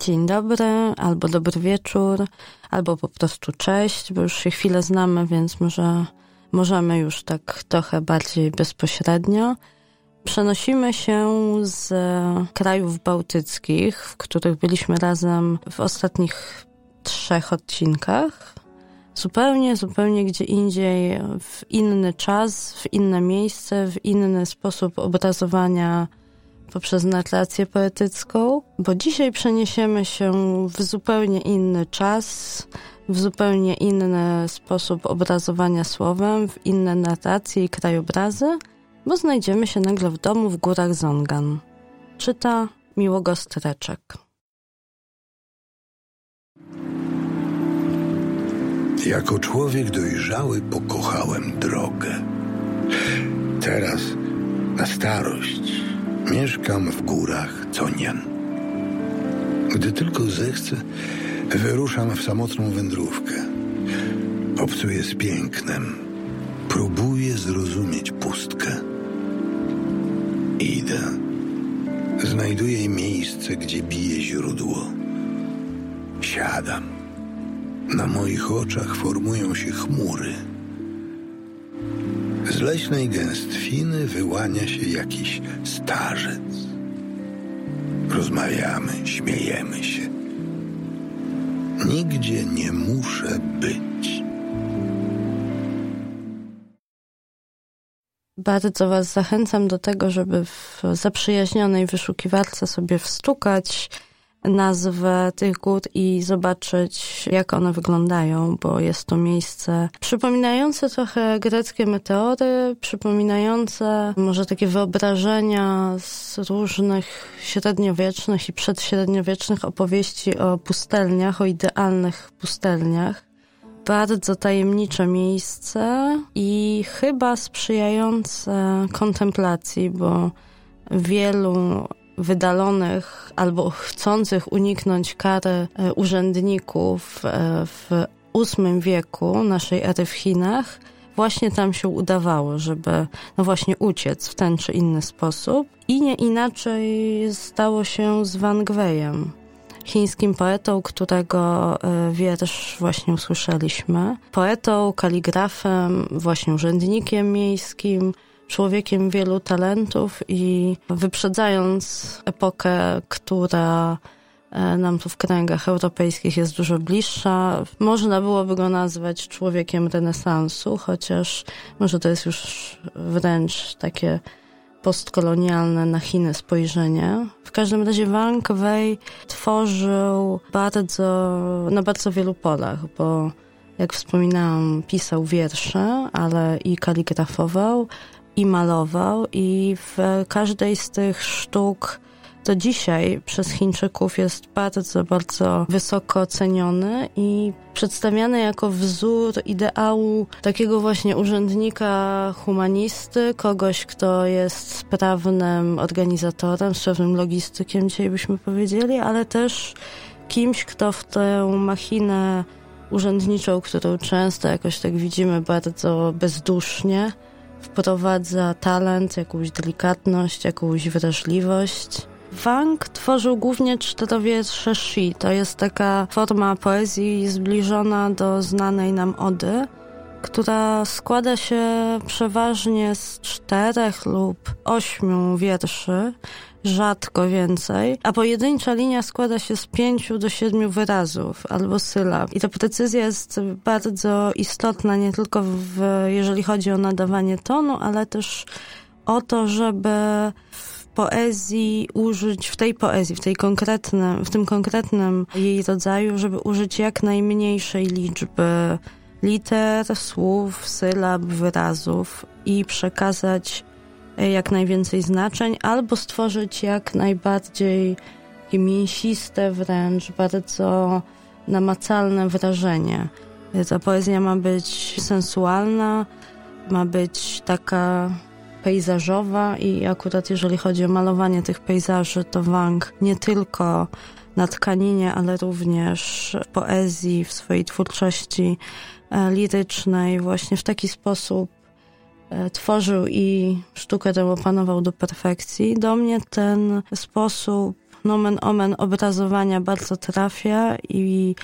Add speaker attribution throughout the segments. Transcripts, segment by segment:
Speaker 1: Dzień dobry, albo dobry wieczór, albo po prostu cześć, bo już się chwilę znamy, więc może możemy już tak trochę bardziej bezpośrednio. Przenosimy się z krajów bałtyckich, w których byliśmy razem w ostatnich trzech odcinkach. Zupełnie, zupełnie gdzie indziej, w inny czas, w inne miejsce, w inny sposób obrazowania poprzez narrację poetycką, bo dzisiaj przeniesiemy się w zupełnie inny czas, w zupełnie inny sposób obrazowania słowem, w inne narracje i krajobrazy, bo znajdziemy się nagle w domu w górach Zongan. Czyta Miłogo Streczek.
Speaker 2: Jako człowiek dojrzały pokochałem drogę. Teraz, na starość, mieszkam w górach Conian. Gdy tylko zechcę, wyruszam w samotną wędrówkę. Obcuję z pięknem. Próbuję zrozumieć pustkę. Idę. Znajduję miejsce, gdzie bije źródło. Siadam. Na moich oczach formują się chmury. Z leśnej gęstwiny wyłania się jakiś starzec. Rozmawiamy, śmiejemy się. Nigdzie nie muszę być.
Speaker 1: Bardzo Was zachęcam do tego, żeby w zaprzyjaźnionej wyszukiwarce sobie wstukać nazwę tych gór i zobaczyć, jak one wyglądają, bo jest to miejsce przypominające trochę greckie meteory, przypominające może takie wyobrażenia z różnych średniowiecznych i przedśredniowiecznych opowieści o pustelniach, o idealnych pustelniach. Bardzo tajemnicze miejsce i chyba sprzyjające kontemplacji, bo wielu wydalonych albo chcących uniknąć kary e, urzędników e, w VIII wieku naszej ery w Chinach właśnie tam się udawało, żeby no właśnie uciec w ten czy inny sposób. I nie inaczej stało się z Van Gweyem, chińskim poetą, którego e, wiersz właśnie usłyszeliśmy. Poetą, kaligrafem, właśnie urzędnikiem miejskim, człowiekiem wielu talentów i wyprzedzając epokę, która e, nam tu w kręgach europejskich jest dużo bliższa. Można byłoby go nazwać człowiekiem renesansu, chociaż może to jest już wręcz takie postkolonialne na Chiny spojrzenie. W każdym razie Wang Wei tworzył bardzo, na bardzo wielu polach, bo jak wspominałam, pisał wiersze, ale i kaligrafował, i malował i w każdej z tych sztuk do dzisiaj przez Chińczyków jest bardzo, bardzo wysoko ceniony i przedstawiany jako wzór ideału takiego właśnie urzędnika humanisty, kogoś, kto jest sprawnym organizatorem, sprawnym logistykiem, dzisiaj byśmy powiedzieli, ale też kimś, kto w tę machinę urzędniczą, którą często jakoś tak widzimy bardzo bezdusznie, wprowadza talent, jakąś delikatność, jakąś wrażliwość. Wang tworzył głównie czterowiersze shi. To jest taka forma poezji zbliżona do znanej nam ody, która składa się przeważnie z czterech lub ośmiu wierszy, rzadko więcej, a pojedyncza linia składa się z pięciu do siedmiu wyrazów albo sylab. I ta precyzja jest bardzo istotna nie tylko w, jeżeli chodzi o nadawanie tonu, ale też o to, żeby w poezji użyć, w tej poezji, w, tej konkretnym, w tym konkretnym jej rodzaju, żeby użyć jak najmniejszej liczby liter, słów, sylab, wyrazów i przekazać jak najwięcej znaczeń, albo stworzyć jak najbardziej mięsiste wręcz, bardzo namacalne wrażenie. Ta poezja ma być sensualna, ma być taka pejzażowa i akurat jeżeli chodzi o malowanie tych pejzaży, to Wang nie tylko na tkaninie, ale również w poezji, w swojej twórczości e, lirycznej właśnie w taki sposób e, tworzył i sztukę tę opanował do perfekcji. Do mnie ten sposób nomen omen obrazowania bardzo trafia i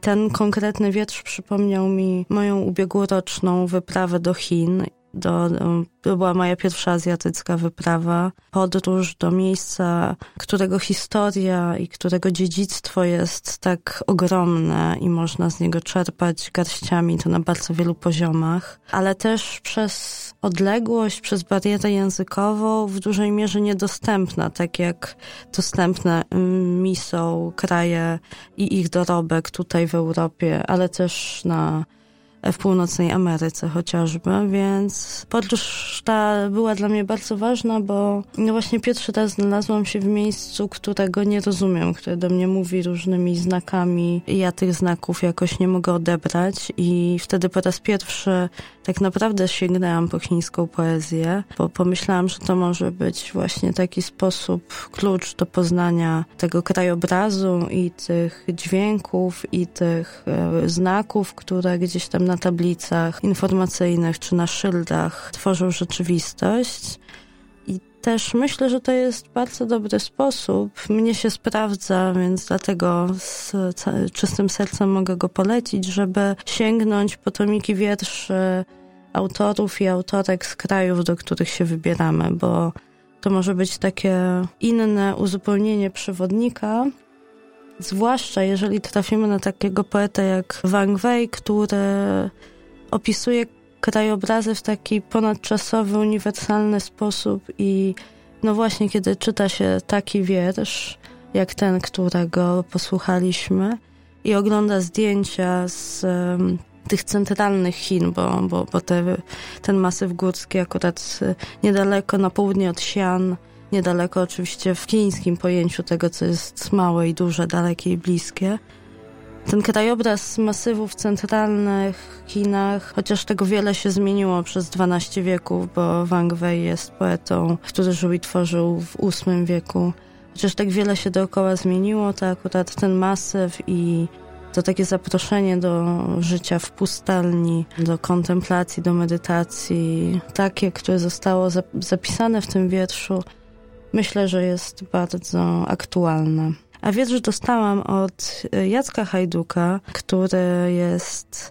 Speaker 1: ten konkretny wietrz przypomniał mi moją ubiegłoroczną wyprawę do Chin do, to była moja pierwsza azjatycka wyprawa. Podróż do miejsca, którego historia i którego dziedzictwo jest tak ogromne i można z niego czerpać garściami, to na bardzo wielu poziomach, ale też przez odległość, przez barierę językową w dużej mierze niedostępna, tak jak dostępne mi są kraje i ich dorobek tutaj w Europie, ale też na w północnej Ameryce chociażby, więc podróż ta była dla mnie bardzo ważna, bo no właśnie pierwszy raz znalazłam się w miejscu, którego nie rozumiem, które do mnie mówi różnymi znakami. Ja tych znaków jakoś nie mogę odebrać i wtedy po raz pierwszy tak naprawdę sięgnęłam po chińską poezję, bo pomyślałam, że to może być właśnie taki sposób, klucz do poznania tego krajobrazu i tych dźwięków i tych e, znaków, które gdzieś tam na tablicach informacyjnych czy na szyldach tworzą rzeczywistość. I też myślę, że to jest bardzo dobry sposób. Mnie się sprawdza, więc dlatego z czystym sercem mogę go polecić, żeby sięgnąć po tomiki wierszy autorów i autorek z krajów, do których się wybieramy, bo to może być takie inne uzupełnienie przewodnika, Zwłaszcza jeżeli trafimy na takiego poeta jak Wang Wei, który opisuje krajobrazy w taki ponadczasowy, uniwersalny sposób i no właśnie, kiedy czyta się taki wiersz, jak ten, którego posłuchaliśmy i ogląda zdjęcia z um, tych centralnych Chin, bo, bo, bo te, ten masyw górski akurat niedaleko na południe od Xi'an niedaleko oczywiście w chińskim pojęciu tego, co jest małe i duże, dalekie i bliskie. Ten krajobraz masywów centralnych w Chinach, chociaż tego wiele się zmieniło przez 12 wieków, bo Wang Wei jest poetą, który żył i tworzył w VIII wieku. Chociaż tak wiele się dookoła zmieniło, to akurat ten masyw i to takie zaproszenie do życia w pustelni, do kontemplacji, do medytacji, takie, które zostało zapisane w tym wierszu, myślę, że jest bardzo aktualne. A wiersz dostałam od Jacka Hajduka, który jest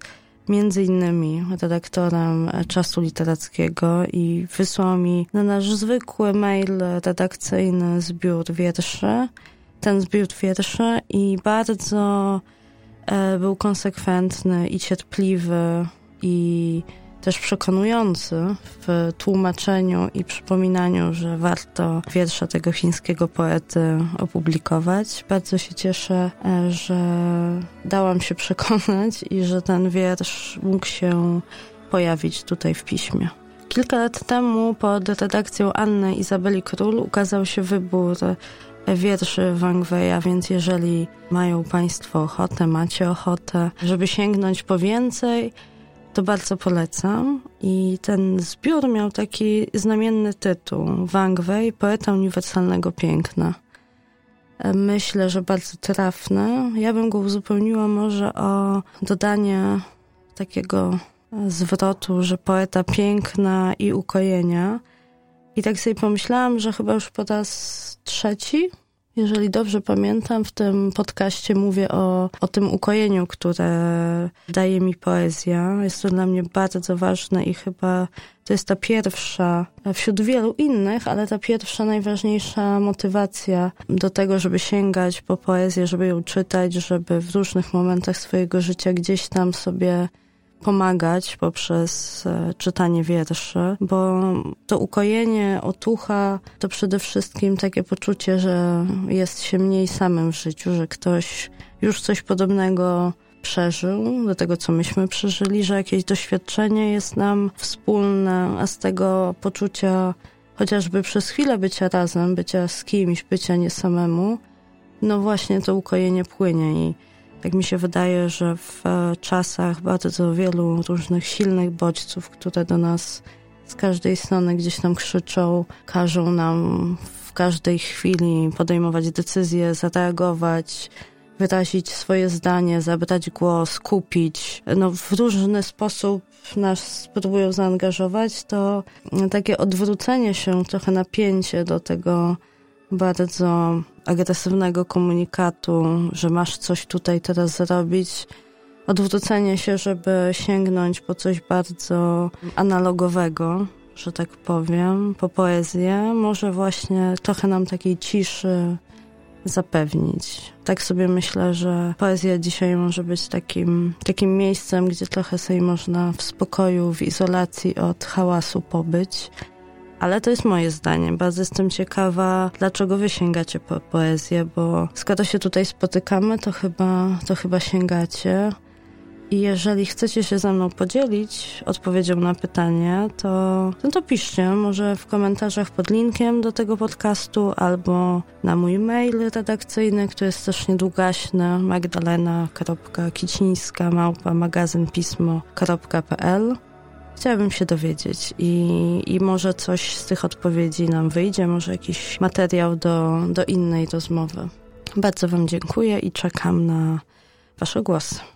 Speaker 1: między innymi redaktorem Czasu Literackiego i wysłał mi na nasz zwykły mail redakcyjny zbiór wierszy, ten zbiór wierszy i bardzo e, był konsekwentny i cierpliwy i też przekonujący w tłumaczeniu i przypominaniu, że warto wiersze tego chińskiego poety opublikować. Bardzo się cieszę, e, że dałam się przekonać i że ten wiersz mógł się pojawić tutaj w piśmie. Kilka lat temu pod redakcją Anny Izabeli Król ukazał się wybór wierszy Wang Weja, więc jeżeli mają Państwo ochotę, macie ochotę, żeby sięgnąć po więcej, to bardzo polecam. I ten zbiór miał taki znamienny tytuł Wang Wei, poeta uniwersalnego piękna. Myślę, że bardzo trafny. Ja bym go uzupełniła może o dodanie takiego zwrotu, że poeta piękna i ukojenia. I tak sobie pomyślałam, że chyba już po raz trzeci jeżeli dobrze pamiętam, w tym podcaście mówię o, o tym ukojeniu, które daje mi poezja. Jest to dla mnie bardzo ważne i chyba to jest ta pierwsza, wśród wielu innych, ale ta pierwsza, najważniejsza motywacja do tego, żeby sięgać po poezję, żeby ją czytać, żeby w różnych momentach swojego życia gdzieś tam sobie pomagać poprzez e, czytanie wierszy, bo to ukojenie, otucha to przede wszystkim takie poczucie, że jest się mniej samym w życiu, że ktoś już coś podobnego przeżył, do tego, co myśmy przeżyli, że jakieś doświadczenie jest nam wspólne, a z tego poczucia chociażby przez chwilę bycia razem, bycia z kimś, bycia nie samemu, no właśnie to ukojenie płynie i tak mi się wydaje, że w czasach bardzo wielu różnych silnych bodźców, które do nas z każdej strony gdzieś tam krzyczą, każą nam w każdej chwili podejmować decyzje, zareagować, wyrazić swoje zdanie, zabrać głos, kupić. No, w różny sposób nas próbują zaangażować, to takie odwrócenie się, trochę napięcie do tego bardzo agresywnego komunikatu, że masz coś tutaj teraz zrobić, odwrócenie się, żeby sięgnąć po coś bardzo analogowego, że tak powiem, po poezję, może właśnie trochę nam takiej ciszy zapewnić. Tak sobie myślę, że poezja dzisiaj może być takim, takim miejscem, gdzie trochę sobie można w spokoju, w izolacji od hałasu pobyć. Ale to jest moje zdanie. Bardzo jestem ciekawa, dlaczego wy sięgacie po poezję, bo skoro się tutaj spotykamy, to chyba, to chyba sięgacie. I jeżeli chcecie się ze mną podzielić odpowiedzią na pytanie, to, no to piszcie może w komentarzach pod linkiem do tego podcastu albo na mój mail redakcyjny, który jest też niedługaśny magdalena.kicińska małpa magazynpismo.pl Chciałabym się dowiedzieć i, i może coś z tych odpowiedzi nam wyjdzie, może jakiś materiał do, do innej rozmowy. Bardzo Wam dziękuję i czekam na Wasze głosy.